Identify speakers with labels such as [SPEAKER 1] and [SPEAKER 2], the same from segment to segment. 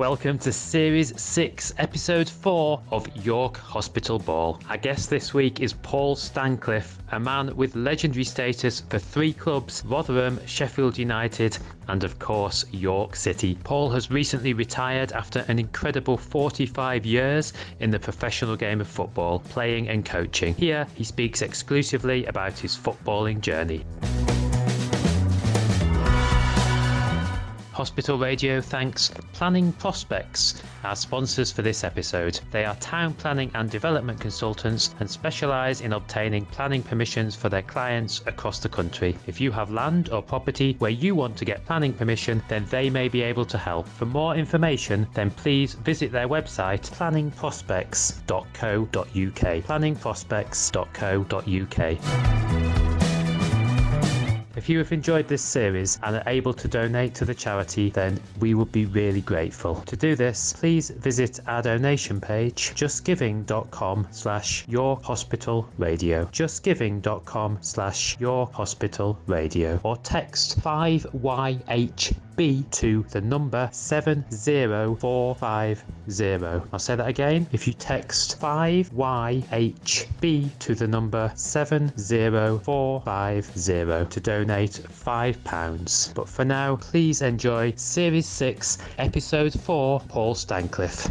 [SPEAKER 1] Welcome to Series 6, Episode 4 of York Hospital Ball. Our guest this week is Paul Stancliffe, a man with legendary status for three clubs Rotherham, Sheffield United, and of course York City. Paul has recently retired after an incredible 45 years in the professional game of football, playing and coaching. Here, he speaks exclusively about his footballing journey. Hospital Radio thanks Planning Prospects, our sponsors for this episode. They are town planning and development consultants and specialise in obtaining planning permissions for their clients across the country. If you have land or property where you want to get planning permission, then they may be able to help. For more information, then please visit their website planningprospects.co.uk. Planningprospects.co.uk. If you have enjoyed this series and are able to donate to the charity, then we would be really grateful. To do this, please visit our donation page, justgiving.com slash your hospital radio. Justgiving.com slash your hospital radio. Or text 5YH B to the number 70450. I'll say that again. If you text 5YHB to the number 70450 to donate £5. But for now, please enjoy Series 6, Episode 4 Paul Stancliffe.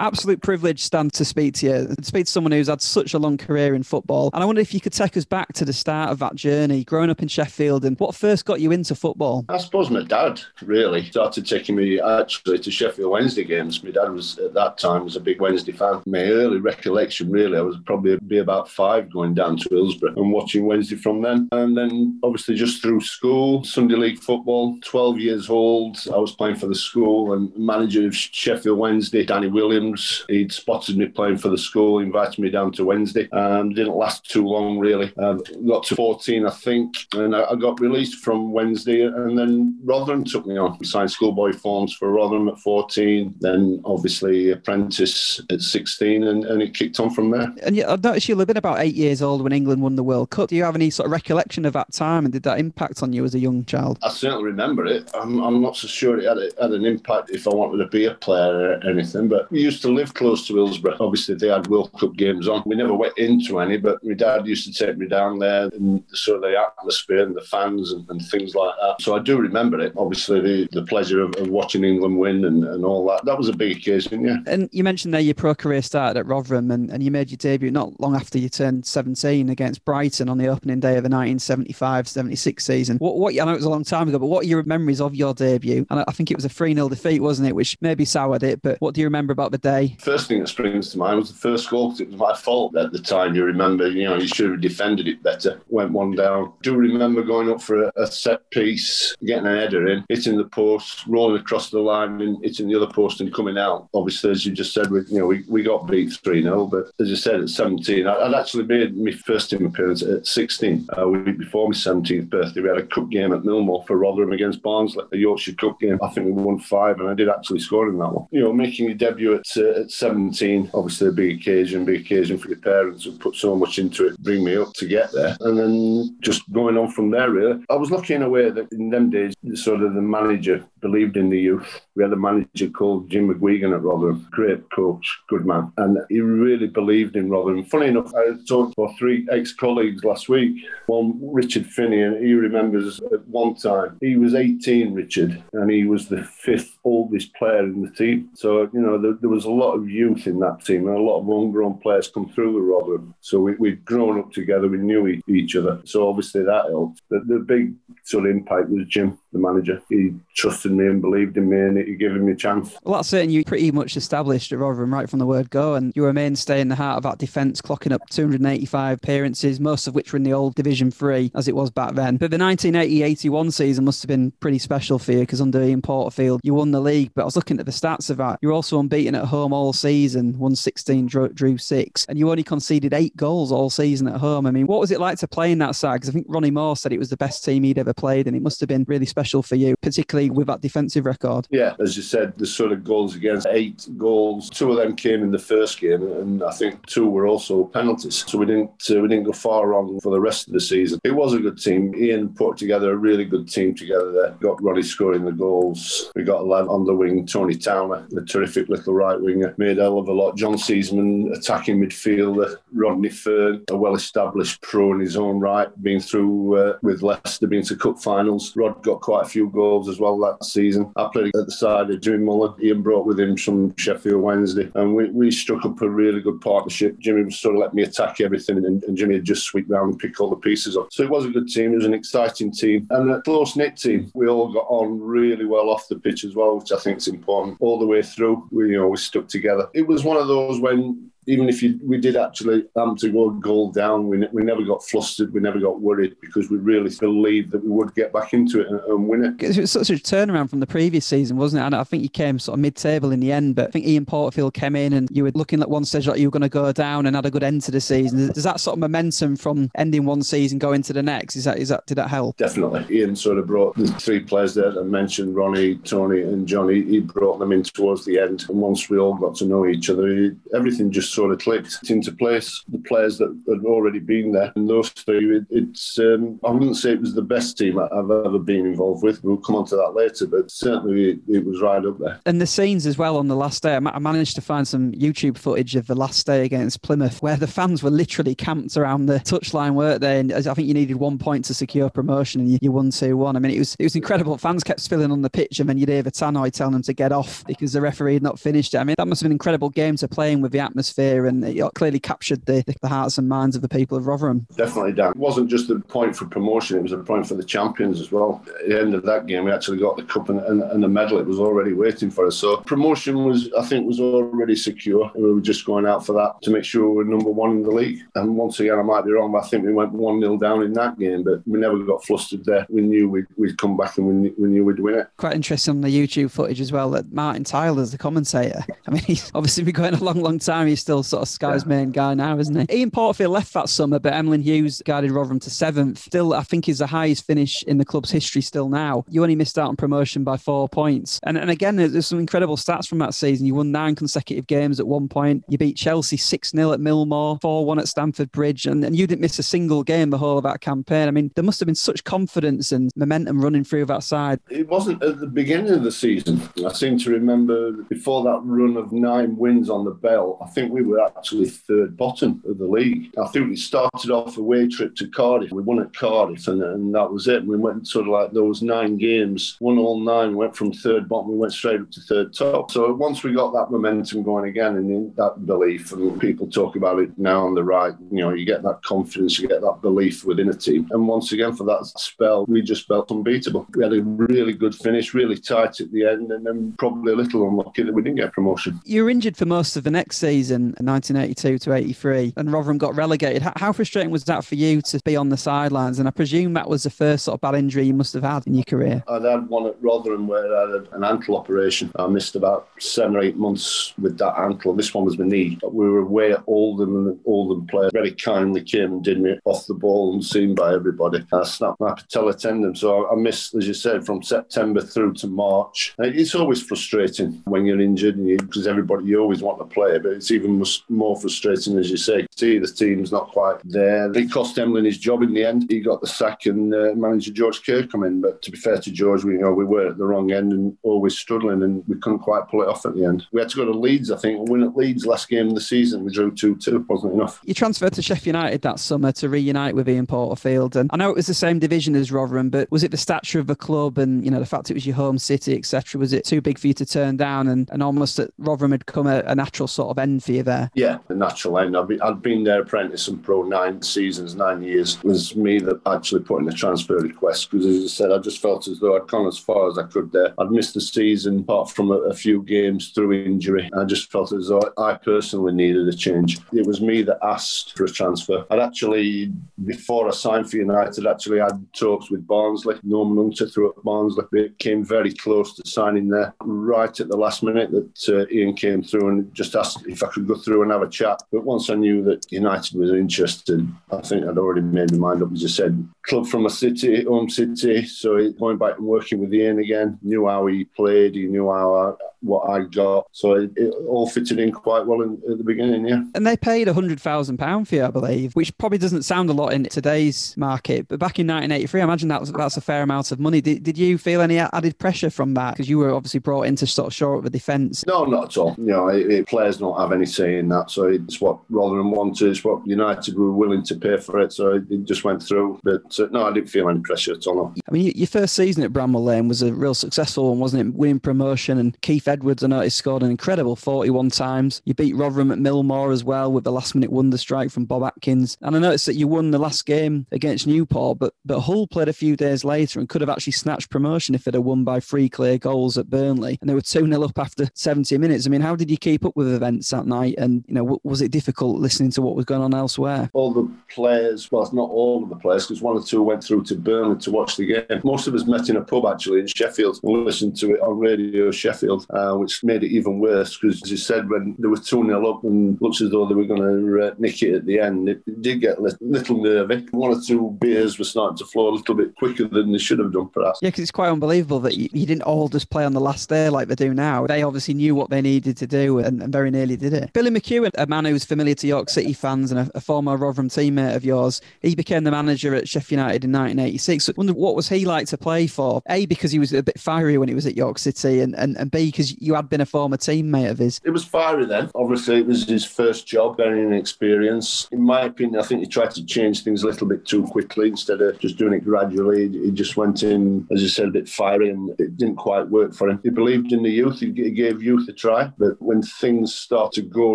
[SPEAKER 2] Absolute privilege, Stan, to speak to you, to speak to someone who's had such a long career in football. And I wonder if you could take us back to the start of that journey, growing up in Sheffield, and what first got you into football?
[SPEAKER 3] I suppose my dad really started taking me actually to Sheffield Wednesday games. My dad was at that time was a big Wednesday fan. My early recollection, really, I was probably be about five going down to Hillsborough and watching Wednesday from then. And then obviously just through school, Sunday league football. Twelve years old, I was playing for the school and manager of Sheffield Wednesday, Danny Williams He'd spotted me playing for the school, invited me down to Wednesday. Um, didn't last too long, really. Um, got to 14, I think, and I, I, got released from Wednesday. And then Rotherham took me on. Signed schoolboy forms for Rotherham at 14, then obviously apprentice at 16, and, and it kicked on from there.
[SPEAKER 2] And yeah, I noticed you've been about eight years old when England won the World Cup. Do you have any sort of recollection of that time, and did that impact on you as a young child?
[SPEAKER 3] I certainly remember it. I'm, I'm not so sure it had, it had an impact if I wanted to be a player or anything, but we used used to live close to Hillsborough. Obviously, they had World Cup games on. We never went into any, but my dad used to take me down there and sort of the atmosphere and the fans and, and things like that. So I do remember it. Obviously, the, the pleasure of, of watching England win and, and all that. That was a big occasion, yeah.
[SPEAKER 2] And you mentioned there your pro career started at Rotherham and, and you made your debut not long after you turned 17 against Brighton on the opening day of the 1975 76 season. What, what I know it was a long time ago, but what are your memories of your debut? And I think it was a 3 0 defeat, wasn't it? Which maybe soured it, but what do you remember about the day?
[SPEAKER 3] First thing that springs to mind was the first goal because it was my fault at the time. You remember, you know, you should have defended it better. Went one down. Do remember going up for a, a set piece, getting an header in, hitting the post, rolling across the line, and hitting the other post and coming out. Obviously, as you just said, we, you know, we, we got beat 3 0, but as I said, at 17, I, would actually made my first team appearance at 16. A week before my 17th birthday, we had a cup game at Millmoor for Rotherham against Barnsley, a Yorkshire Cup game. I think we won five, and I did actually score in that one. You know, making your debut at uh, at 17, obviously a big occasion, big occasion for your parents who put so much into it, bring me up to get there. And then just going on from there, really. I was lucky in a way that in them days, sort of the manager believed in the youth. We had a manager called Jim McGuigan at Rotherham, great coach, good man. And he really believed in Rotherham. Funny enough, I talked to three ex colleagues last week. One, Richard Finney, and he remembers at one time, he was 18, Richard, and he was the fifth oldest player in the team. So, you know, there, there was a lot of youth in that team and a lot of homegrown players come through the Rotherham. So we, we'd grown up together, we knew each other. So obviously that helped. The big sort of impact was Jim, the manager. He trusted me and believed in me and he gave me a chance.
[SPEAKER 2] Well, that's. And you pretty much established at Rotherham right from the word go. And you were a mainstay in the heart of that defence, clocking up 285 appearances, most of which were in the old Division 3 as it was back then. But the 1980-81 season must have been pretty special for you because under Ian Porterfield, you won the league. But I was looking at the stats of that. You're also unbeaten at home all season, won 16, drew, drew six, and you only conceded eight goals all season at home. I mean, what was it like to play in that side? Because I think Ronnie Moore said it was the best team he'd ever played, and it must have been really special special for you, particularly with that defensive record?
[SPEAKER 3] Yeah, as you said, the sort of goals against eight goals. Two of them came in the first game, and I think two were also penalties. So we didn't uh, we didn't go far wrong for the rest of the season. It was a good team. Ian put together a really good team together there. Got Roddy scoring the goals. We got a lad on the wing, Tony Towner, a terrific little right winger. Made a hell of a lot. John Seasman, attacking midfielder. Rodney Fern, a well established pro in his own right, been through uh, with Leicester, been to cup finals. Rod got quite a few goals as well that season. I played at the side of Jimmy Mullen. Ian brought with him from Sheffield Wednesday, and we, we struck up a really good partnership. Jimmy was sort of let me attack everything, and, and Jimmy would just sweep round and pick all the pieces up. So it was a good team. It was an exciting team and a close knit team. We all got on really well off the pitch as well, which I think is important. All the way through, we you know we stuck together. It was one of those when even if you, we did actually um, to go goal down, we, we never got flustered, we never got worried because we really believed that we would get back into it and, and win it.
[SPEAKER 2] It was such a turnaround from the previous season, wasn't it? And I think you came sort of mid-table in the end, but I think Ian Porterfield came in and you were looking at one stage like you were going to go down and had a good end to the season. Does that sort of momentum from ending one season going to the next? Is that is that did that help?
[SPEAKER 3] Definitely. Ian sort of brought the three players that I mentioned, Ronnie, Tony, and Johnny. He brought them in towards the end, and once we all got to know each other, everything just sort of clicked into place. The players that had already been there, and those three, it, it's um, I wouldn't say it was the best team I've ever been involved with. We'll come on to that later, but certainly it, it was right up there.
[SPEAKER 2] And the scenes as well on the last day. I, ma- I managed to find some YouTube footage of the last day against Plymouth, where the fans were literally camped around the touchline, weren't they? And I think you needed one point to secure promotion, and you, you won two one. I mean, it was it was incredible. Fans kept spilling on the pitch, and then you'd hear the Tannoy telling them to get off because the referee had not finished it. I mean, that must have been an incredible game to play in with the atmosphere, and it clearly captured the, the hearts and minds of the people of Rotherham.
[SPEAKER 3] Definitely, Dan. It wasn't just the point for promotion, it was a point for the champions as well. At the end of that game, we actually got the cup and, and, and the medal. It was already waiting for us. So promotion was, I think, was already secure. We were just going out for that to make sure we were number one in the league. And once again, I might be wrong, but I think we went 1 0 down in that game, but we never got flustered there. We knew we'd, we'd come back and we, we knew we'd win it.
[SPEAKER 2] Quite interesting on the YouTube footage as well that Martin Tyler's the commentator. I mean, he's obviously been going a long, long time. He's still sort of Sky's yeah. main guy now, isn't he? Ian Porterfield left that summer, but Emlyn Hughes guided Rotherham to seventh. Still, I think is the highest finish in the club's history still now. You only missed out on promotion by four points. And, and again, there's some incredible stats from that season. You won nine consecutive games at one point. You beat Chelsea 6 0 at Millmoor, 4 1 at Stamford Bridge, and, and you didn't miss a single game the whole of that campaign. I mean, there must have been such confidence and momentum running through that side.
[SPEAKER 3] It wasn't at the beginning of the season. I seem to remember before that run of nine wins on the bell, I think we were actually third bottom of the league. I think we started off a away trip to Cardiff. We won at Cardiff, and, and that was it. We went sort of like those nine games, won all nine, went from third bottom, we went straight up to third top. So once we got that momentum going again and that belief, and people talk about it now on the right, you know, you get that confidence, you get that belief within a team. And once again, for that spell, we just felt unbeatable. We had a really good finish, really tight at the end, and then probably a little unlucky that we didn't get promotion.
[SPEAKER 2] You were injured for most of the next season, 1982 to 83, and Rotherham got relegated. How frustrating was that for you to be on the sidelines? And I presume that was the first sort of bad injury you must have had in your career.
[SPEAKER 3] I'd had one at Rotherham where I had an ankle operation. I missed about seven or eight months with that ankle. This one was my knee. We were away at Oldham, and Oldham player very kindly came and did me off the ball and seen by everybody. I snapped my patella tendon, so I missed, as you said, from September through to March. It's always frustrating when you're injured because everybody you always want to play, but it's even more frustrating as you say. See the team's not quite there. It cost Emlyn his job in the end. He got the sack and uh, manager George Kerr come in. But to be fair to George, we you know we were at the wrong end and always struggling, and we couldn't quite pull it off at the end. We had to go to Leeds, I think, win at Leeds last game of the season. We drew two two. Wasn't enough.
[SPEAKER 2] You transferred to Sheffield United that summer to reunite with Ian Porterfield, and I know it was the same division as Rotherham, but was it the stature of the club and you know the fact it was your home city, etc. Was it too big for you to turn down, and, and almost that Rotherham had come a, a natural sort of end for you there?
[SPEAKER 3] Yeah, a natural end. I'd, be, I'd been there apprentice and pro nine seasons, nine years. It was me that actually put in the transfer request because, as I said, I just felt as though I'd gone as far as I could there. I'd missed the season apart from a, a few games through injury. I just felt as though I personally needed a change. It was me that asked for a transfer. I'd actually, before I signed for United, actually had talks with Barnsley. Norman Hunter through at Barnsley. It came very close to signing there. Right at the last minute that uh, Ian came through and just asked if I could go through and have a chat. But once I knew that United was interested, I think I'd already made my mind up. As I said, club from a city, home city. So going back and working with Ian again, knew how he played, he knew how I, what I got. So it, it all fitted in quite well in, at the beginning, yeah.
[SPEAKER 2] And they paid £100,000 for you, I believe, which probably doesn't sound a lot in today's market. But back in 1983, I imagine that's, that's a fair amount of money. Did, did you feel any added pressure from that? Because you were obviously brought in to sort of shore up the defence.
[SPEAKER 3] No, not at all. You know, it, it, players don't have any say in that. So it's what Rotherham wanted, it's what United were willing to pay for it. So it just went through. But uh, no, I didn't feel any pressure at all. No.
[SPEAKER 2] I mean, your first season at Bramall Lane was a real successful one, wasn't it? Winning promotion, and Keith Edwards, I noticed, scored an incredible 41 times. You beat Rotherham at Millmoor as well with the last minute wonder strike from Bob Atkins. And I noticed that you won the last game against Newport, but, but Hull played a few days later and could have actually snatched promotion if it had won by three clear goals at Burnley. And they were 2 0 up after 70 minutes. I mean, how did you keep up with events that night? And, you know, was it difficult listening to what was going on elsewhere?
[SPEAKER 3] All the players, well, it's not all of the players, because one or two went through to Burnley to watch the game. Most of us met in a pub actually in Sheffield and listened to it on Radio Sheffield, uh, which made it even worse because, as you said, when they were 2 0 up and looked as though they were going to uh, nick it at the end, it, did get a little nervy. One or two beers were starting to flow a little bit quicker than they should have done, perhaps.
[SPEAKER 2] Yeah, because it's quite unbelievable that you, you, didn't all just play on the last day like they do now. They obviously knew what they needed to do and, and very nearly did it. Billy McEwan, a man who's familiar to York City fans and a, a former Rotherham teammate of yours, he became the manager at Sheffield United in 1986. I wonder what was he like to play for? A, because he was a bit fiery when he was at York City, and, and, and B, because you had been a former teammate of his.
[SPEAKER 3] It was fiery then. Obviously, it was his first job, very experience. In my opinion, I think he tried to change things a little bit too quickly instead of just doing it gradually. He just went in, as you said, a bit fiery, and it didn't quite work for him. He believed in the youth. He gave youth a try, but when things start to go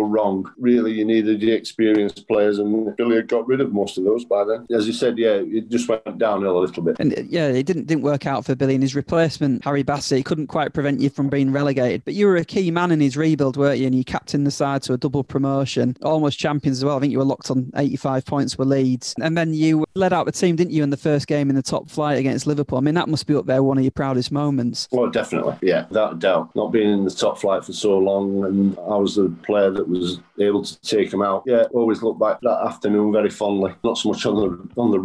[SPEAKER 3] wrong, really, you needed the experienced players, and Billy had got rid of most of those by then. As you said, yeah, it just went downhill a little bit.
[SPEAKER 2] And uh, yeah, it didn't didn't work out for Billy and his replacement, Harry Bassett, couldn't quite prevent you from being relegated. But you were a key man in his rebuild, weren't you? And you captained the side to a double promotion, almost champions as well. I think you were locked on 85 points with Leeds. And then you led out the team, didn't you, in the first game in the top flight against Liverpool? I mean, that must be up there, one of your proudest moments.
[SPEAKER 3] Well, definitely. Yeah, without doubt. Not being in the top flight for so long, and I was the player that was able to take them out. Yeah, always look back that afternoon very fondly. Not so much on the on the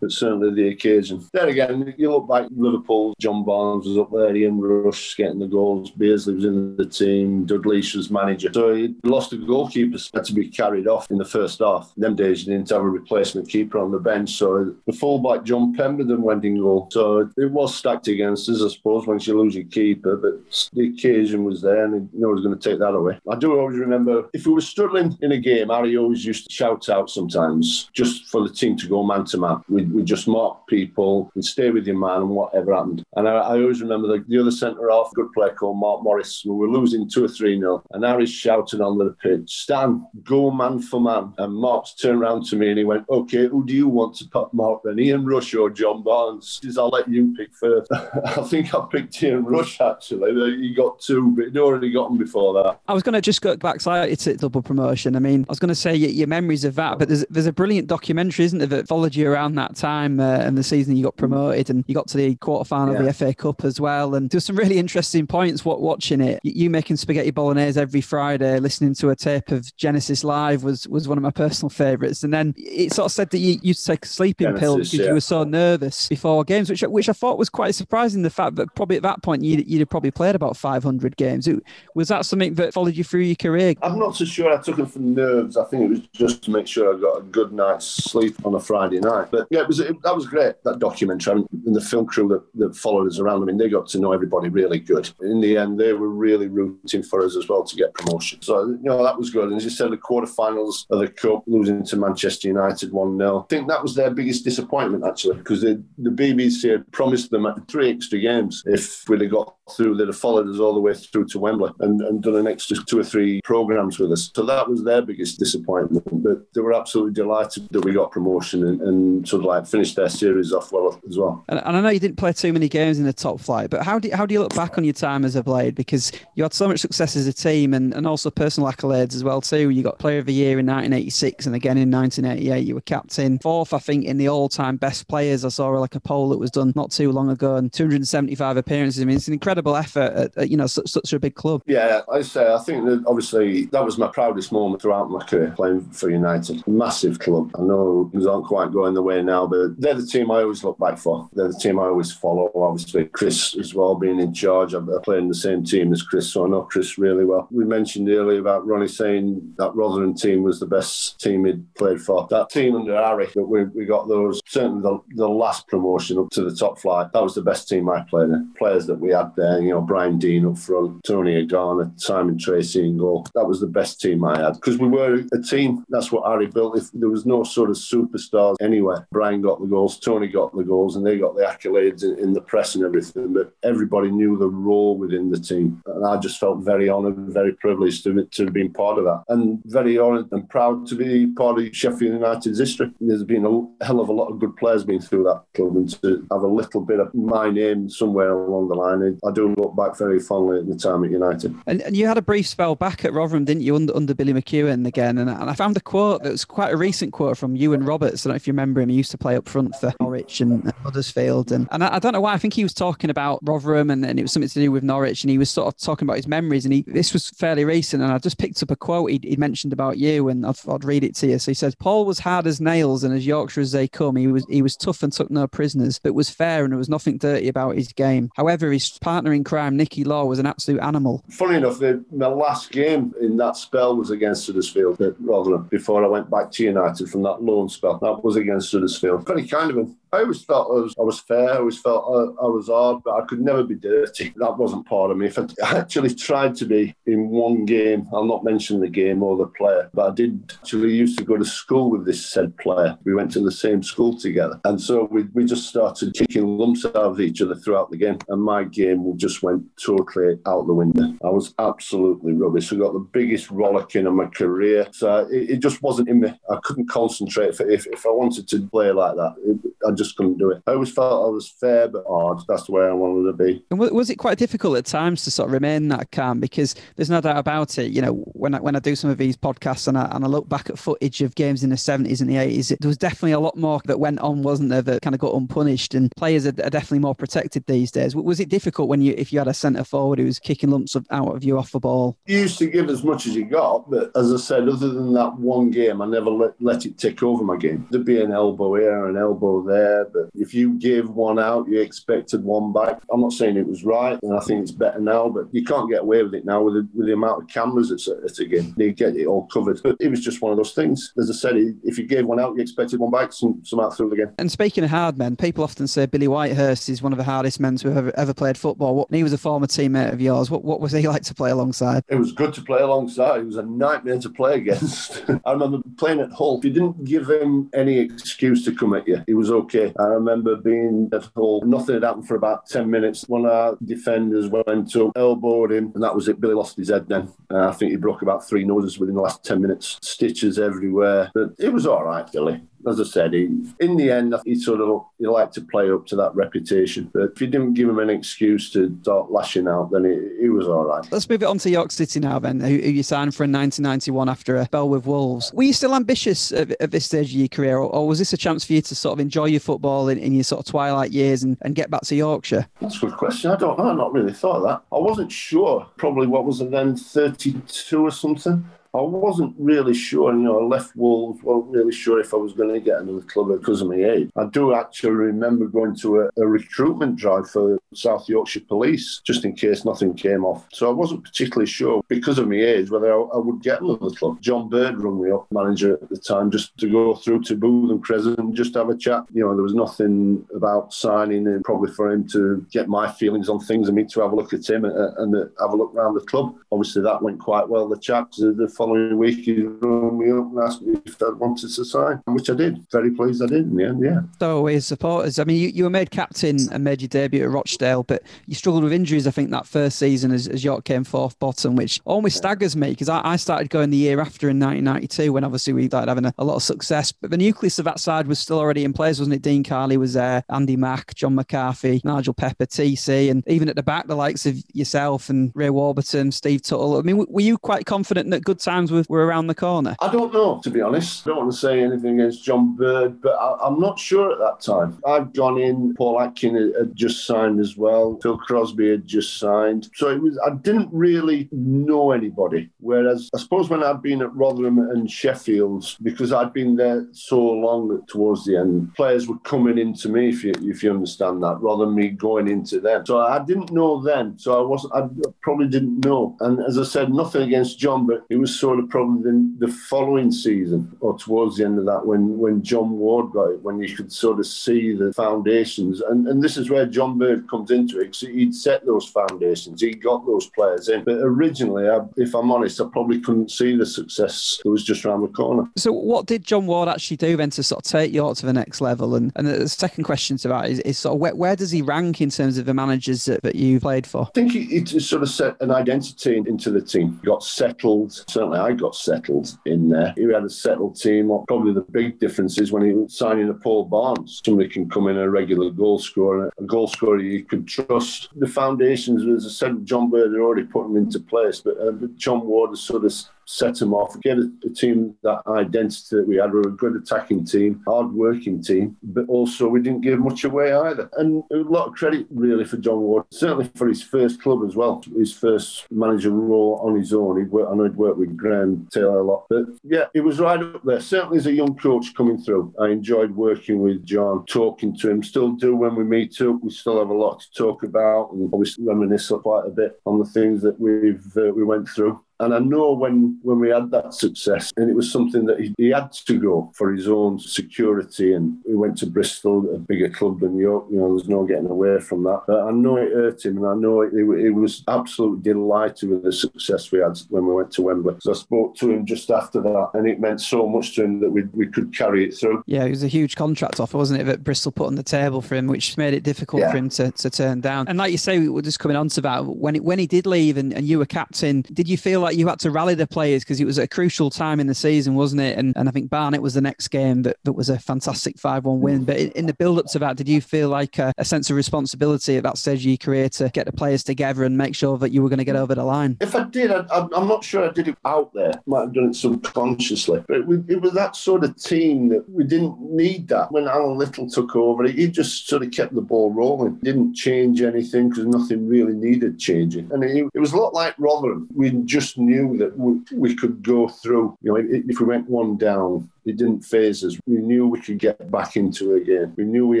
[SPEAKER 3] but certainly the occasion. There again, you look back, Liverpool, John Barnes was up there, Ian Rush getting the goals, Beardsley was in the team, Dalglish was manager. So he lost a goalkeeper had to be carried off in the first half. In them days, you didn't have a replacement keeper on the bench. So the fullback, John Pemberton, went in goal. So it was stacked against us, I suppose, once you lose your keeper. But the occasion was there and no one was going to take that away. I do always remember if we were struggling in a game, Harry always used to shout out sometimes just for the team to go man to man. We'd, we'd just mark people, we'd stay with your man and whatever happened. And I, I always remember the, the other centre half, good player called Mark Morris, we were losing two or three nil. And Harry's shouting on the pitch, Stan, go man for man. And Mark's turned around to me and he went, Okay, who do you want to put Mark then? Ian Rush or John Barnes? He says, I'll let you pick first. I think I picked Ian Rush actually. He got two, but he'd already got them before that.
[SPEAKER 2] I was going to just go back slightly to double promotion. I mean, I was going to say your, your memories of that, but there's, there's a brilliant documentary, isn't there, that followed you around that time uh, and the season you got promoted and you got to the quarter final yeah. of the FA Cup as well. And there's some really interesting points what, watching it. You making spaghetti bolognese every Friday, listening to a tape of Genesis Live was, was one of my personal favourites. And then it sort of said that you used to take a sleeping Genesis, pill because yeah. you were so nervous before games, which, which I thought was quite surprising. The fact that probably at that point you'd, you'd have probably played about 500 games. It, was that something that followed you through your career?
[SPEAKER 3] I'm not so sure I took it for nerves. I think it was just to make sure I got a good night's sleep on a Friday night. But yeah, it was it, that was great, that documentary. and the film crew that, that followed us around, I mean, they got to know everybody really good. In the end, they were really rooting for us as well to get promotion. So, you know, that was good. And as you said, the quarterfinals of the Cup, losing to Manchester United 1 0. I think that was their biggest disappointment, actually, because the, the BBC had promised them three extra games if we'd have got through, they'd have followed us all the way through to Wembley and, and done an extra two or three programmes with us. So that was their biggest disappointment. But they were absolutely delighted that we got promotion and, and sort of like finished their series off well as well.
[SPEAKER 2] And, and, I know you didn't play too many games in the top flight, but how do, how do you look back on your time as a blade? because you had so much success as a team and, and also personal accolades as well too. You got Player of the Year in 1986 and again in 1988. You were captain, fourth I think in the all-time best players. I saw like a poll that was done not too long ago and 275 appearances. I mean, it's an incredible effort at, at you know such, such, a big club.
[SPEAKER 3] Yeah, I say I think that obviously that was my proudest moment throughout my career playing for United. Massive club. I know things aren't quite going the way now, but they're the team I always look back for. They're the team I always follow. Obviously, Chris as well being in charge. I play in the same team as Chris, so I know Chris really well. We mentioned earlier about Ronnie saying that Rotherham team was the best team he'd played for. That team under Harry that we, we got those certainly the, the last promotion up to the top flight. That was the best team I played in. Players that we had there, you know, Brian Deane up front, Tony Agana, Simon Tracey in goal. That was the best team I had because we were a team. That's what Harry built. If there was no sort of superstars anywhere, Brian got the goals, Tony got the goals, and they got the accolades in, in the press and everything. But everybody knew the role within the team, and I just felt very honoured, very privileged to to have been part of that, and very honoured and proud to be part of Sheffield United's history. There's been a hell of a lot of good players been through that club, and to have a little bit of my name somewhere along the line, I do look back very fondly at the time at United.
[SPEAKER 2] And, and you had a brief spell back at Rotherham, didn't you, under, under Billy McEwan again? And, and I found a quote that was quite a recent quote from Iwan Roberts. I don't know if you remember him. He used to play up front for Norwich and, and Huddersfield. And, and I, I, don't know why. I think he was talking about Rotherham and, and it was something to do with Norwich. And he was sort of talking about his memories. And he this was fairly recent. And I just picked up a quote he, he mentioned about you and I'd, I'd read it to you. So he says, Paul was hard as nails and as Yorkshire as they come. He was, he was tough and took no prisoners, but was fair and there was nothing dirty about his game. However, his partner in crime, Nicky Law, was an absolute animal.
[SPEAKER 3] Funny enough, the, my last game in that spell was against Huddersfield at Rotherham before I went back to United from that loan spell. That was against Huddersfield. Very kind of him. I always felt I was, I was fair. I always felt I, I, was hard, but I could never be dirty. That wasn't part of me. If I, I actually tried to be in one game, I'll not mention the game or the player, but I did actually used to go to school with this said player. We went to the same school together. And so we, we just started kicking lumps out of each other throughout the game. And my game just went totally out the window. I was absolutely rubbish. I got the biggest rollicking of my career. So it, it just wasn't in me. I couldn't concentrate. If, if I wanted to play like that, it, I just just couldn't do it. I always felt I was fair but hard. That's the way I wanted to be.
[SPEAKER 2] And was it quite difficult at times to sort of remain that calm? Because there's no doubt about it. You know, when I, when I do some of these podcasts and I, and I look back at footage of games in the 70s and the 80s, there was definitely a lot more that went on, wasn't there, that kind of got unpunished. And players are, are definitely more protected these days. Was it difficult when you, if you had a centre forward who was kicking lumps of, out of you off the ball?
[SPEAKER 3] You used to give as much as you got, but as I said, other than that one game, I never let, let it take over my game. There'd be an elbow here, an elbow there, but if you give one out, you expected one back. I'm not saying it was right, and I think it's better now, but you can't get away with it now with the, with the amount of cameras that's at a game. They get it all covered. But it was just one of those things. As I said, if you gave one out, you expected one back, some, some out through the game.
[SPEAKER 2] And speaking of hard men, people often say Billy Whitehurst is one of the hardest men to have ever, ever played football. He was a former teammate of yours. What, what was he like to play alongside?
[SPEAKER 3] It was good to play alongside. He was a nightmare to play against. I remember playing at Hull. If you didn't give him any excuse to come at you, he was okay. I remember being at Hull. Nothing had happened for about 10 minutes. One of our defenders went up, elbowed him, and that was it. Billy lost his head then. Uh, I think he broke about three noses within the last 10 minutes. Stitches everywhere. But it was all right, Billy as I said, he, in the end, he sort of he liked to play up to that reputation. But if you didn't give him an excuse to start lashing out, then he, he was all right.
[SPEAKER 2] Let's move it on to York City now, then, who, who you signed for in 1991 after a spell with Wolves. Were you still ambitious at, at this stage of your career, or, or, was this a chance for you to sort of enjoy your football in, in your sort of twilight years and, and get back to Yorkshire?
[SPEAKER 3] That's a good question. I don't know. I've not really thought of that. I wasn't sure. Probably what was it then, 32 or something? I wasn't really sure, you know, I left Wolves, wasn't really sure if I was going to get another club because of my age. I do actually remember going to a, a, recruitment drive for South Yorkshire Police, just in case nothing came off. So I wasn't particularly sure because of my age whether I, I would get another club. John Bird rung me up, manager at the time, just to go through to Bootham Crescent and just have a chat. You know, there was nothing about signing and probably for him to get my feelings on things and me to have a look at him and, and have a look around the club. Obviously, that went quite well. The chat, the following week, he rang me up and asked me if I wanted to sign, which I did. Very pleased I did in the end, yeah.
[SPEAKER 2] So his supporters, I mean, you, you were made captain and made your debut at Rochdale, but you struggled with injuries, I think, that first season as, as York came fourth bottom, which almost staggers me because I, I, started going the year after in 1992 when obviously we started having a, a, lot of success. But the nucleus of that side was still already in place, wasn't it? Dean Kiely was there, Andy Mack, John McCarthy, Nigel Pepper, TC, and even at the back, the likes of yourself and Ray Warburton, Steve Tuttle. I mean, were you quite confident that good times were, were around the corner?
[SPEAKER 3] I don't know, to be honest. I don't want to say anything against John Bird, but I, am not sure at that time. I've gone in, Paul Atkin had, just signed as well, Phil Crosby had just signed. So it was, I didn't really know anybody. Whereas I suppose when I'd been at Rotherham and Sheffield, because I'd been there so long towards the end, players were coming into me, if you, if you understand that, rather than me going into them. So I didn't know then. So I wasn't, I probably didn't know. And as I said, nothing against John, but it was sort of probably in the following season or towards the end of that when, when John Ward got it, when you could sort of see the foundations. And, and this is where John Bird comes into it. He'd set those foundations, he got those players in. But originally, I, if I'm honest, I probably couldn't see the success that was just around the corner.
[SPEAKER 2] So, what did John Ward actually do then to sort of take York to the next level? And, and the second question to that is, is sort of where, where, does he rank in terms of the managers that, that you played for?
[SPEAKER 3] I think he, he sort of set an identity into the team. He got settled. Certainly, I got settled in there. He had a settled team. Probably the big difference is when he was signing a Paul Barnes. Somebody can come in a regular goal scorer, a goal scorer you could trust. The foundations, as I said, John Bird had already put them into place, but uh, John Ward has sort of set them off, gave a, team that identity that we had. We were a good attacking team, hard working team, but also we didn't give much away either. And a lot of credit really for John Ward, certainly for his first club as well, his first manager role on his own. He'd worked, I know he'd worked with Graham Taylor a lot, but yeah, it was right up there. Certainly as a young coach coming through, I enjoyed working with John, talking to him. Still do when we meet up. We still have a lot to talk about, and obviously reminisce quite a bit on the things that we've uh, we went through. And I know when, when we had that success, and it was something that he, he, had to go for his own security. And we went to Bristol, a bigger club than York. You know, there's no getting away from that. But I know it hurt him, and I know he, he was absolutely delighted with the success we had when we went to Wembley. So I spoke to him just after that, and it meant so much to him that we, we could carry it through.
[SPEAKER 2] Yeah, it was a huge contract offer, wasn't it, that Bristol put on the table for him, which made it difficult yeah. for him to, to turn down. And like you say, we were just coming on to that. When, it, when he did leave and, and you were captain, did you feel like you had to rally the players because it was a crucial time in the season, wasn't it? And and I think Barnet was the next game that, that was a fantastic 5 1 win. But in, in, the build up to that, did you feel like a, a, sense of responsibility at that stage of your career to get the players together and make sure that you were going to get over the line?
[SPEAKER 3] If I did, I, am not sure I did it out there. Might have done it subconsciously. But it, it was that sort of team that we didn't need that. When Alan Little took over, he just sort of kept the ball rolling. Didn't change anything because nothing really needed changing. And it, it was a lot like Rotherham. We just knew that we, we could go through. You know, if we went one down, it didn't phase us. We knew we could get back into it again. We knew we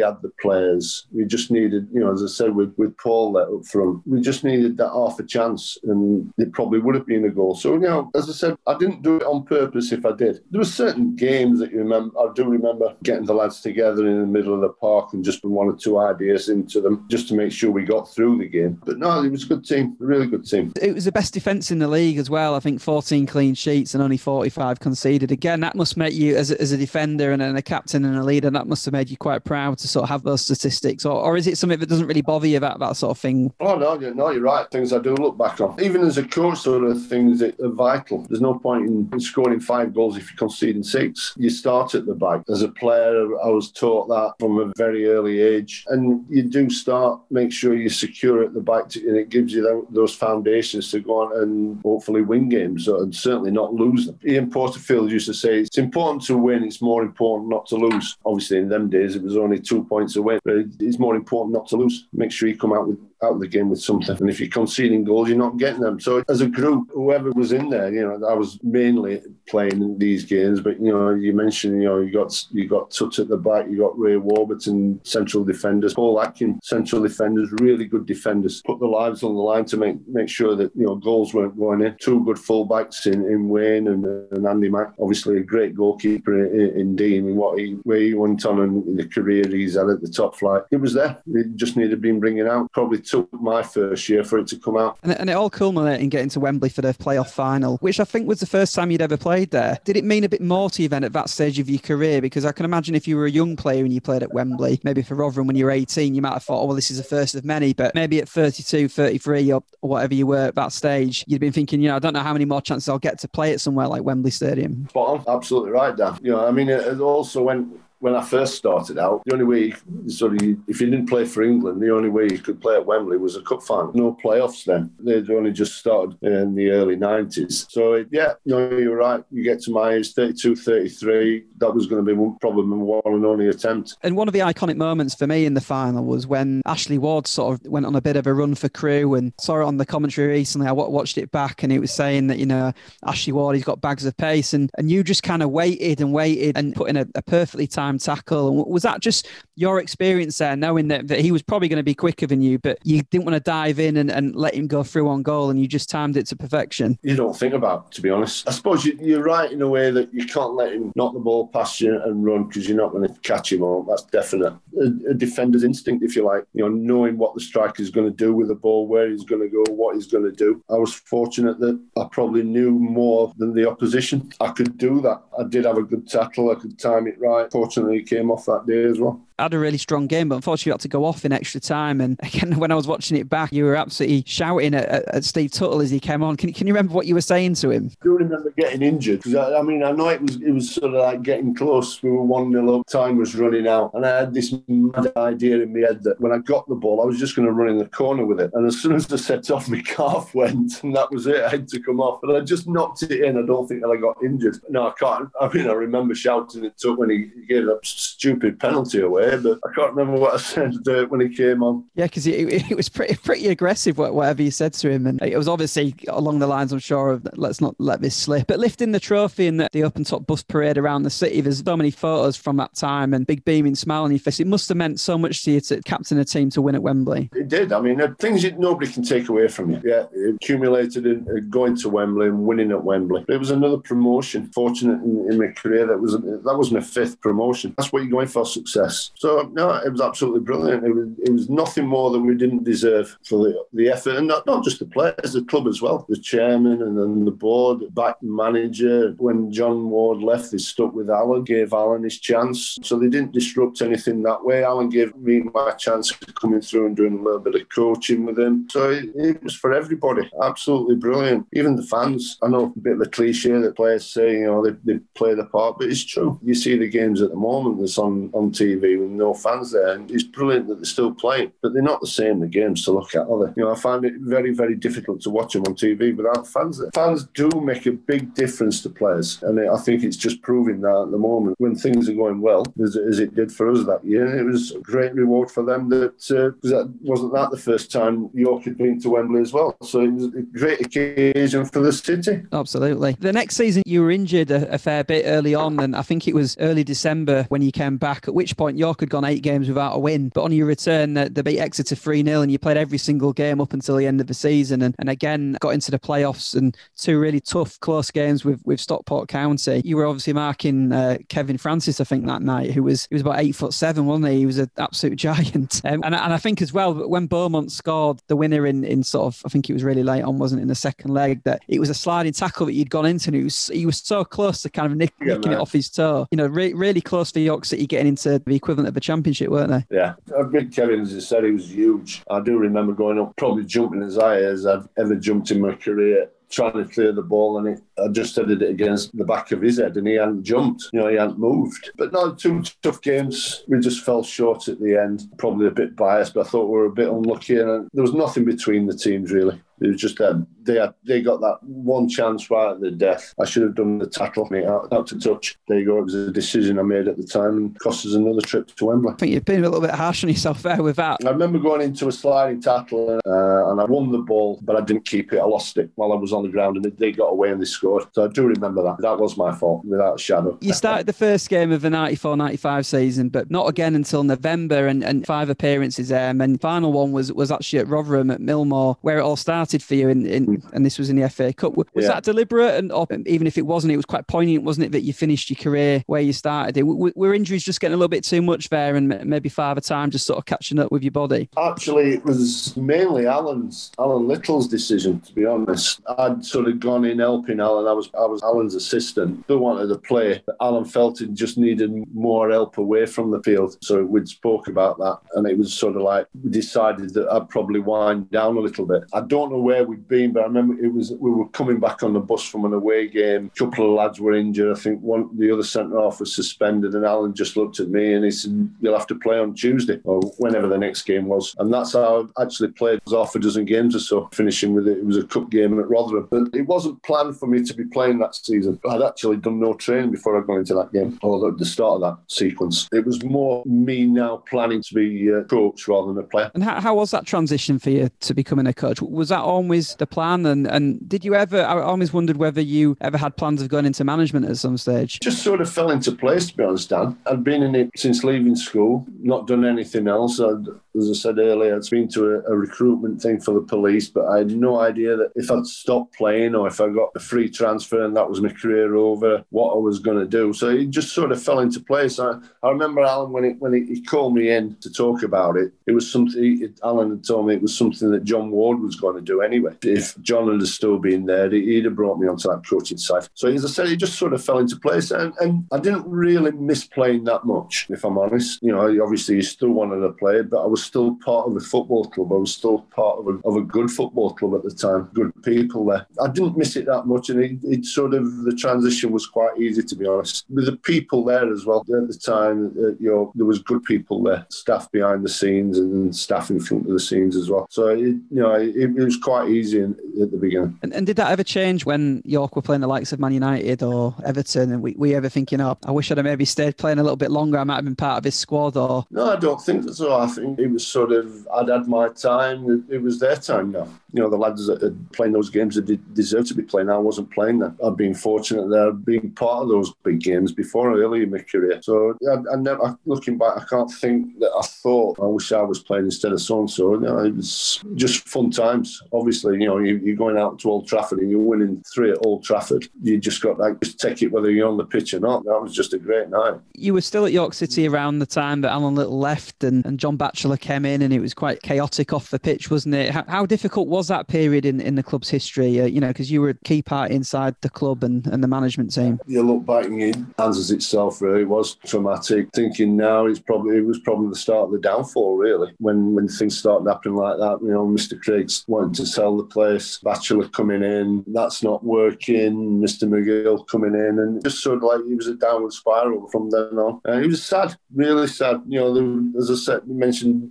[SPEAKER 3] had the players. We just needed, you know, as I said with, with Paul up front, we just needed that half a chance and it probably would have been a goal. So, you know, as I said, I didn't do it on purpose if I did. There were certain games that you remember, I do remember getting the lads together in the middle of the park and just one or two ideas into them just to make sure we got through the game. But no, it was a good team, a really good team.
[SPEAKER 2] It was the best defence in the league as well. I think 14 clean sheets and only 45 conceded. Again, that must make you as a, as a defender and a captain and a leader, that must have made you quite proud to sort of have those statistics, or, or is it something that doesn't really bother you about that sort of thing?
[SPEAKER 3] Oh no, no, you're right. Things I do look back on, even as a coach, sort of things that are vital. There's no point in scoring five goals if you're conceding six. You start at the back. As a player, I was taught that from a very early age, and you do start. Make sure you're secure at the back, to, and it gives you those foundations to go on and hopefully win games, and certainly not lose them. Ian Porterfield used to say it's important to win it's more important not to lose. Obviously, in them days, it was only two points away, but it's more important not to lose. Make sure you come out with out of the game with something. And if you're conceding goals, you're not getting them. So as a group, whoever was in there, you know, I was mainly playing these games. But you know, you mentioned, you know, you got you got Tut at the back, you got Ray Warburton, central defenders, Paul Atkin, central defenders, really good defenders. Put their lives on the line to make make sure that you know goals weren't going in. Two good fullbacks in, in Wayne and, and Andy Mack. Obviously, a great goalkeeper in, in Dean and what he where he went on and the career he's had at the top flight. It was there. It just needed being bringing out. Probably took my first year for it to come out.
[SPEAKER 2] And, and it all culminated in getting to Wembley for the playoff final, which I think was the first time you'd ever played there. Did it mean a bit more to you then at that stage of your career? Because I can imagine if you were a young player and you played at Wembley, maybe for Rotherham when you were 18, you might have thought, oh, well, this is the first of many. But maybe at 32, 33, or whatever you were at that stage, you'd been thinking, you know, I don't know how many more chances I'll get to play at somewhere like Wembley Stadium.
[SPEAKER 3] Spot on. Absolutely right, Dan. You know, I mean, it also went when I first started out, the only way, you, sort of, if you didn't play for England, the only way you could play at Wembley was a cup final. No playoffs then. They'd only just started in the early 90s. So, yeah, you know, you're right. You get to my age, 32, 33, that was going to be one, probably one and only attempt.
[SPEAKER 2] And one of the iconic moments for me in the final was when Ashley Ward sort of went on a bit of a run for Crewe and saw it on the commentary recently. I watched it back and it was saying that, you know, Ashley Ward, he's got bags of pace. And, and you just kind of waited and waited and put in a, a perfectly timed tackle. And was that just your experience there, knowing that, that he was probably going to be quicker than you, but you didn't want to dive in and, and let him go through on goal and you just timed it to perfection?
[SPEAKER 3] You don't think about, to be honest. I suppose you, are right in a way that you can't let him knock the ball past you and run because you're not going to catch him on. That's definite. A, a, defender's instinct, if you like, you know, knowing what the striker is going to do with the ball, where he's going to go, what he's going to do. I was fortunate that I probably knew more than the opposition. I could do that. I did have a good tackle. I could time it right. Fortunately, he came off that day as well
[SPEAKER 2] had a really strong game, but unfortunately, had to go off in extra time. And again, when I was watching it back, you were absolutely shouting at, at Steve Tuttle as he came on. Can, can you remember what you were saying to him?
[SPEAKER 3] I do remember getting injured because I, I, mean, I know it was it was sort of like getting close. We were one nil up, time was running out, and I had this mad idea in my head that when I got the ball, I was just going to run in the corner with it. And as soon as I set off, my calf went, and that was it. I had to come off, and I just knocked it in. I don't think that I got injured. No, I can't. I mean, I remember shouting at Tuck when he gave that stupid penalty away, but I can't remember what I said when he came on.
[SPEAKER 2] Yeah, because it, it, was pretty pretty aggressive, whatever you said to him, and it was obviously along the lines, I'm sure, of let's not let this slip. But lifting the trophy and the, the open top bus parade around the city, there's so many photos from that time, and big beaming smile on your face. It must have meant so much to you to captain a team to win at Wembley.
[SPEAKER 3] It did. I mean, things that nobody can take away from you. Yeah, it accumulated in uh, going to Wembley and winning at Wembley. It was another promotion. Fortunate in, in my career that was that was my fifth promotion. That's what you're going for success. So no, it was absolutely brilliant. It was, it was nothing more than we didn't deserve for the, the effort, and not, not just the players, the club as well. The chairman and then the board, the back manager. When John Ward left, they stuck with Alan, gave Alan his chance. So they didn't disrupt anything that way. Alan gave me my chance of coming through and doing a little bit of coaching with him. So it, it was for everybody. Absolutely brilliant. Even the fans. I know a bit of a cliche that players say, you know, they, they play the part, but it's true. You see the games at the moment that's on, on TV with no fans there there, and it's brilliant that they're still playing. But they're not the same the games to look at, are they? You know, I find it very, very difficult to watch them on TV without fans there. Fans do make a big difference to players, and I think it's just proving that at the moment when things are going well, as, as it did for us that year. It was a great reward for them that because uh, that wasn't that the first time York had been to Wembley as well. So it was a great occasion for the city.
[SPEAKER 2] Absolutely. The next season you were injured a, a fair bit early on, and I think it was early December when you came back. At which point York had gone eight games without a win. But on your return, they beat Exeter 3 0, and you played every single game up until the end of the season. And, and again, got into the playoffs and two really tough, close games with, with Stockport County. You were obviously marking uh, Kevin Francis, I think, that night, who was he was about eight foot seven, wasn't he? He was an absolute giant. Um, and, and I think as well, when Beaumont scored the winner in, in sort of, I think it was really late on, wasn't it, in the second leg, that it was a sliding tackle that you'd gone into. And he was, he was so close to kind of nick, yeah, nicking man. it off his toe. You know, re- really close for York City getting into the equivalent of a championship, weren't they?
[SPEAKER 3] Yeah, big Kevin, as I said, he was huge. I do remember going up, probably jumping as high as I've ever jumped in my career trying to clear the ball and it, I just headed it against the back of his head and he hadn't jumped. You know, he hadn't moved. But not two tough games. We just fell short at the end. Probably a bit biased, but I thought we were a bit unlucky and there was nothing between the teams really. It was just that they had, they got that one chance right at the death. I should have done the tackle me out, out to touch. There you go. It was a decision I made at the time and cost us another trip to Wembley.
[SPEAKER 2] I think you've been a little bit harsh on yourself there with that.
[SPEAKER 3] I remember going into a sliding tackle and, uh, and I won the ball, but I didn't keep it. I lost it while I was on the ground and they got away and they scored. So I do remember that. That was my fault without a shadow.
[SPEAKER 2] You started the first game of the 94 95 season, but not again until November and, and five appearances. Um, and final one was, was actually at Rotherham at Millmoor, where it all started for you in, in and this was in the FA Cup. Was
[SPEAKER 3] Yeah.
[SPEAKER 2] that deliberate? And or even if it wasn't, it was quite poignant, wasn't it, that you finished your career where you started it? W- Were injuries just getting a little bit too much there, and maybe Father Time just sort of catching up with your body?
[SPEAKER 3] Actually, it was mainly Alan's, Alan Little's decision. To be honest, I'd sort of gone in helping Alan. I was, I was Alan's assistant. Still wanted to play, but Alan felt he just needed more help away from the field. So we'd spoke about that, and it was sort of like we decided that I'd probably wind down a little bit. I don't know where we'd been, but I remember it was we were coming back on the bus from an away game. A couple of lads were injured. I think one, the other centre half was suspended, and Alan just looked at me and he said, "You'll have to play on Tuesday or whenever the next game was." And that's how I actually played half a dozen games or so, finishing with it. It was a cup game at Rotherham, but it wasn't planned for me to be playing that season. I'd actually done no training before I got into that game or the, start of that sequence. It was more me now planning to be a coach rather than a player.
[SPEAKER 2] And how, how was that transition for you to becoming a coach? Was that always the plan? And and did you ever? I always wondered whether you ever had plans of going into management at some stage.
[SPEAKER 3] just sort of fell into place, to be honest, Dan. I'd been in it since leaving school, not done anything else. I'd, as I said earlier, I'd been to a, a recruitment thing for the police, but I had no idea that if I'd stopped playing or if I got a free transfer and that was my career over, what I was going to do. So it just sort of fell into place. I, I remember Alan when, it, when he, he called me in to talk about it. It was something, it, Alan had told me it was something that John Ward was going to do anyway. If John had still been there, he'd have brought me onto that coaching side. So as I said, it just sort of fell into place. And, and I didn't really miss playing that much, if I'm honest. You know, obviously you still wanted to play, but I was still part of a football club. I was still part of a, of a good football club at the time, good people there. I didn't miss it that much, and it, it sort of, the transition was quite easy, to be honest. With the people there as well, at the time, uh, you know, there was good people there, staff behind the scenes and staff in front of the scenes as well. So, it, you know, it, it was quite easy in, at the beginning.
[SPEAKER 2] And, and did that ever change when York were playing the likes of Man United or Everton? And we, we ever thinking, oh, I wish I'd have maybe stayed playing a little bit longer. I might have been part of his squad or.
[SPEAKER 3] No, I don't think so. I think it was sort of, I'd had my time. It, was their time now. You know, the lads that had playing those games that deserve to be playing, I wasn't playing them. I've been fortunate there, being part of those big games before early in my career. So I, I never, looking back, I can't think that I thought I wish I was playing instead of so and so. It was just fun times. Obviously, you know, you, you're going out to Old Trafford and you're winning three at Old Trafford. You just got that, just take it whether you're on the pitch or not. That was just a great night.
[SPEAKER 2] You were still at York City around the time that Alan Little left and, and John Batchelor came in, and it was quite chaotic off the pitch, wasn't it? How, how difficult was that period in, in the club's history? Uh, you know, because you were a key part inside the club and, and the management team.
[SPEAKER 3] you look back and it answers itself really it was traumatic thinking now it's probably it was probably the start of the downfall really when when things started happening like that you know Mr Craig's wanting to sell the place Batchelor coming in that's not working Mr McGill coming in and just sort of like it was a downward spiral from then on and it was sad really sad you know there, as I said mentioned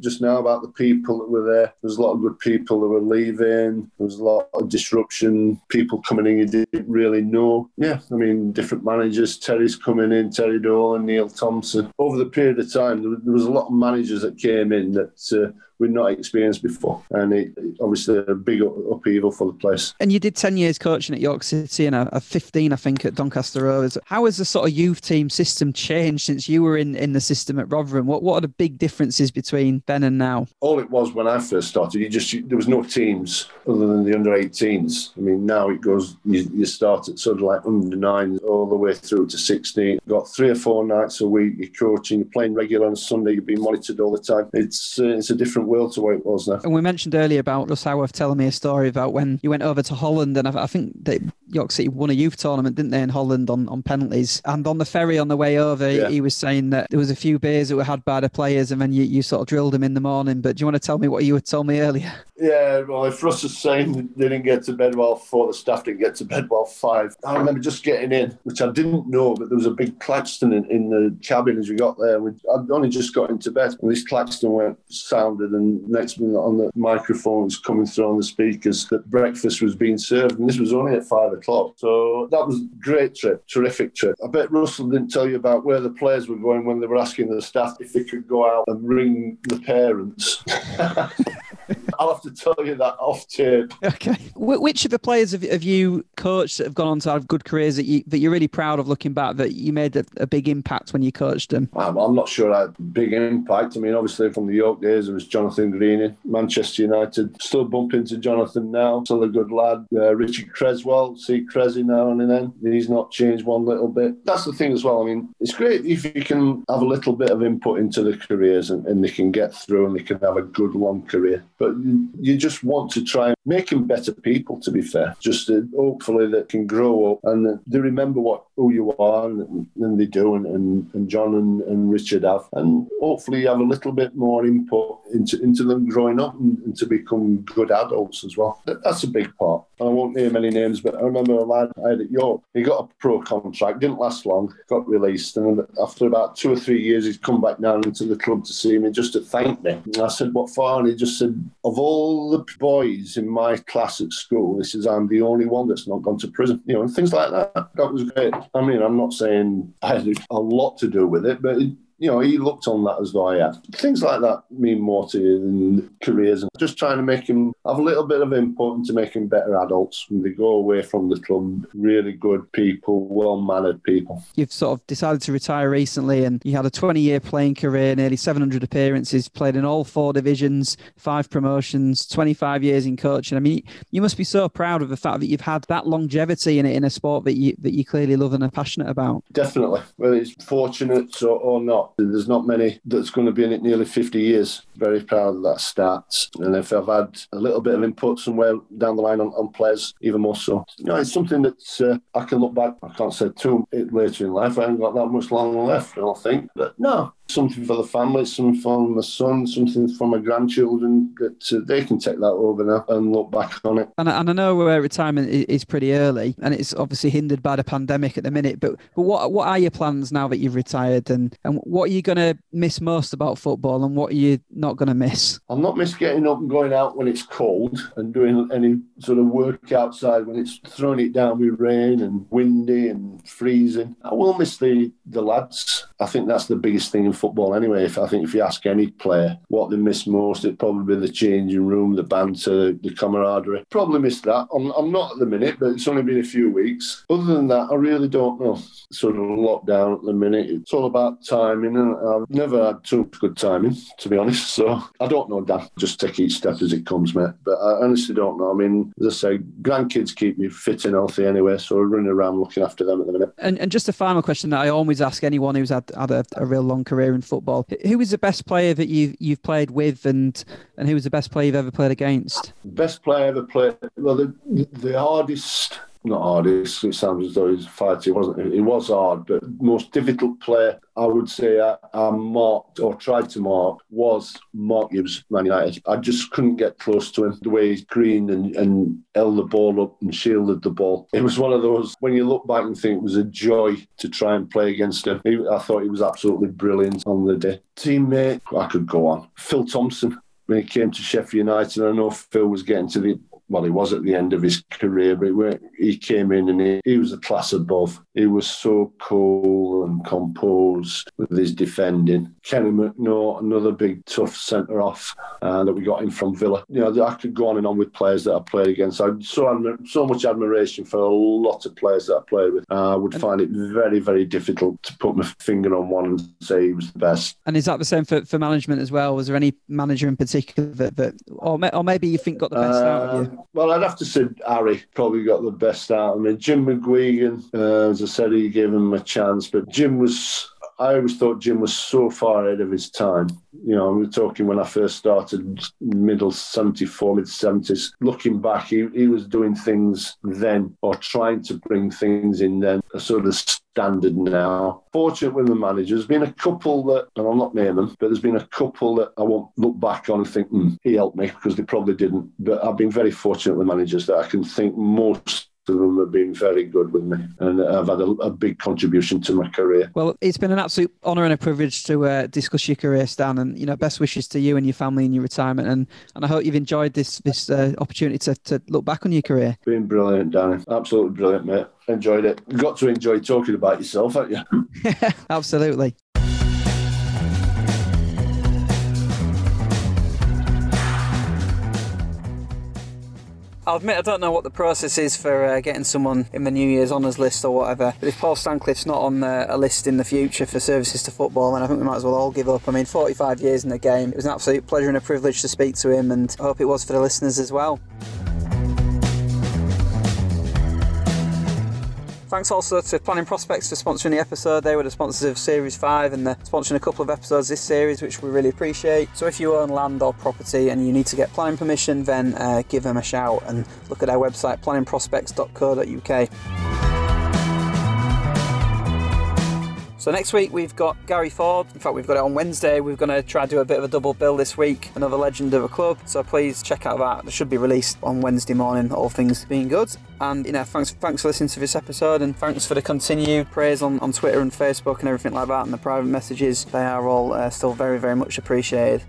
[SPEAKER 3] just now about the people that were there. There's a lot of good people that were leaving. There was a lot of disruption. People coming in you didn't really know. Yeah I mean different managers. Terry's coming in Terry Dolan Neil Thompson. Over the period of time there, there was a lot of managers that came in that uh, we'd not experienced before. And it, it obviously a big upheaval for the place.
[SPEAKER 2] And you did 10 years coaching at York City and a, a 15, I think, at Doncaster Rovers. How has the sort of youth team system changed since you were in, in the system at Rotherham? What, what are the big differences between then and now?
[SPEAKER 3] all it was when I first started, you just you, there was no teams other than the under 18s. I mean, now it goes you, you start at sort of like under nine all the way through to 16. Got three or four nights a week. You're coaching, you're playing regular on Sunday. You're being monitored all the time. It's uh, it's a different world to what it was now.
[SPEAKER 2] And we mentioned earlier about Russ Howarth telling me a story about when you went over to Holland, and I, I think that York City won a youth tournament, didn't they, in Holland on, on penalties? And on the ferry on the way over,
[SPEAKER 3] Yeah.
[SPEAKER 2] he was saying that there was a few beers that were had by the players, and then you, you sort of drilled them in the morning. But do you want to tell me what you had told me earlier?
[SPEAKER 3] Yeah, well, if Russ was saying they didn't get to bed while four, the staff didn't get to bed while five. I remember just getting in, which I didn't know, but there was a big Claxton in, in the cabin as we got there. We, I'd only just got into bed, and this Claxton went sounded, and next minute on the microphone was coming through on the speakers that breakfast was being served, and this was only at five o'clock. So that was great trip, terrific trip. I bet Russell didn't tell you about where the players were going when they were asking the staff if they could go out and ring the parents. I'll have to tell you that off tape.
[SPEAKER 2] Okay. Which of the players have, have you coached that have gone on to have good careers that you that you're really proud of looking back that you made a, a big impact when you coached them?
[SPEAKER 3] I'm, I'm not sure I had a big impact. I mean, obviously from the York days, it was Jonathan Greening, Manchester United. Still bump into Jonathan now. Still a good lad. Uh, Richard Cresswell, see Cresy now and then. He's not changed one little bit. That's the thing as well. I mean, it's great if you can have a little bit of input into the careers and, and they can get through and they can have a good long career. But you, just want to try and make them better people, to be fair. Just hopefully they can grow up and they remember what who you are and, and they do. And, and, and John and, and Richard have. And hopefully you have a little bit more input into, into them growing up and, and to become good adults as well. That- That's a big part. I won't name any names, but I remember a lad I had at York. He got a pro contract, didn't last long, got released. And after about two or three years, he'd come back down into the club to see me just to thank me. And I said, What for? And he just said, Of all the boys in my class at school, this is I'm the only one that's not gone to prison. You know, and things like that. That was great. I mean, I'm not saying I had a lot to do with it, but it, you know, he looked on that as though I had. Things like that mean more to you than careers. And just trying to make him have a little bit of input and to make better adults when they go away from the club. Really good people, well mannered people.
[SPEAKER 2] You've sort of decided to retire recently, and you had a 20 year playing career, nearly 700 appearances, played in all four divisions, five promotions, 25 years in coaching. I mean, you must be so proud of the fact that you've had that longevity in it in a sport that you that you clearly love and are passionate about.
[SPEAKER 3] Definitely. Whether it's fortunate or, or not, there's not many that's going to be in it nearly 50 years. Very proud of that start. And if I've had a little bit of input somewhere down the line on, on players, even more so. You know, it's something that uh, I can look back, I can't say too later in life. I haven't got that much long left, I don't think. But no, something for the family, something for my son, something for my grandchildren that uh, they can take that over now and look back on it.
[SPEAKER 2] And, I- and I know uh, retirement is pretty early, and it's obviously hindered by the pandemic at the minute. But but what what are your plans now that you've retired, and and what are you going to miss most about football, and what are you not going to miss?
[SPEAKER 3] I'll not miss getting up and going out when it's cold and doing any sort of work outside when it's throwing it down with rain and windy and freezing. I will miss the, the lads. I think that's the biggest thing in football anyway. If I think if you ask any player what they miss most, it'd probably be the changing room, the banter, the camaraderie. Probably miss that. I'm, I'm not at the minute, but it's only been a few weeks. Other than that, I really don't know. Sort of lockdown at the minute. It's all about timing, and I've never had too good timing, to be honest. So I don't know, Dan. Just take each step as it comes, mate. But I honestly don't know. I mean, as I say, grandkids keep me fit and healthy anyway, so I'm running around looking after them at the minute.
[SPEAKER 2] And and just a final question that I always ask anyone who's had had a, a real long career in football: Who was the best player that you you've played with, and and who was the best player you've ever played against?
[SPEAKER 3] Best player I ever played. Well, the, the hardest, not hardest, it sounds as though he's fighting, It wasn't it? Was hard, but most difficult player I would say I, I marked or tried to mark was Mark Hughes, Man United. I just couldn't get close to him. The way he's green and, and held the ball up and shielded the ball. It was one of those, when you look back and think it was a joy to try and play against him. He, I thought he was absolutely brilliant on the day. Teammate, I could go on. Phil Thompson when he came to Sheffield United. I know Phil was getting to the well, he was at the end of his career, but he- he came in and he, he was a class above. He was so cool and composed with his defending. Kenny McNaught, another big tough centre off uh, that we got in from Villa. You know, I could go on and on with players that I played against. I had so admi- so much admiration for a lot of players that I played with. Uh, I would find it very very difficult to put my finger on one and say he was the best.
[SPEAKER 2] And is that the same for, for management as well? Was there any manager in particular that, that or, or maybe you think got the best out of you?
[SPEAKER 3] Well, I'd have to say Harry probably got the best out of me. Jim McGuigan, uh, as I said, he gave him a chance, but Jim was. I always thought Jim was so far ahead of his time. You know, we're talking when I first started, middle 74, mid 70s. Looking back, he, he was doing things then or trying to bring things in then, a sort of standard now. Fortunate with the managers, there's been a couple that, and I'll not name them, but there's been a couple that I won't look back on and think, hmm, he helped me because they probably didn't. But I've been very fortunate with managers that I can think most of them have been very good with me and I've had a, a big contribution to my career.
[SPEAKER 2] Well, it's been an absolute honour and a privilege to uh, discuss your career, Stan, and you know, best wishes to you and your family in your retirement, and and I hope you've enjoyed this this uh, opportunity to, to look back on your career.
[SPEAKER 3] Been brilliant, Danny. Absolutely brilliant, mate. Enjoyed it. You've got to enjoy talking about yourself, haven't you?
[SPEAKER 2] Absolutely. I'll admit I don't know what the process is for uh, getting someone in the New Year's honours list or whatever, but if Paul Stancliffe's not on uh, a list in the future for services to football, then I think we might as well all give up. I mean, 45 years in the game. It was an absolute pleasure and a privilege to speak to him, and I hope it was for the listeners as well. Thanks also to Planning Prospects for sponsoring the episode. They were the sponsors of Series 5 and they're sponsoring a couple of episodes this series, which we really appreciate. So if you own land or property and you need to get planning permission, then uh, give them a shout and look at their website, planningprospects.co.uk. So next week we've got Gary Ford. In fact, we've got it on Wednesday. We're going to try to do a bit of a double bill this week. Another legend of a club. So please check out that. It should be released on Wednesday morning. All things being good. And you know, thanks thanks for listening to this episode, and thanks for the continued praise on, on Twitter and Facebook and everything like that, and the private messages. They are all uh, still very very much appreciated.